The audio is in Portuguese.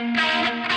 Música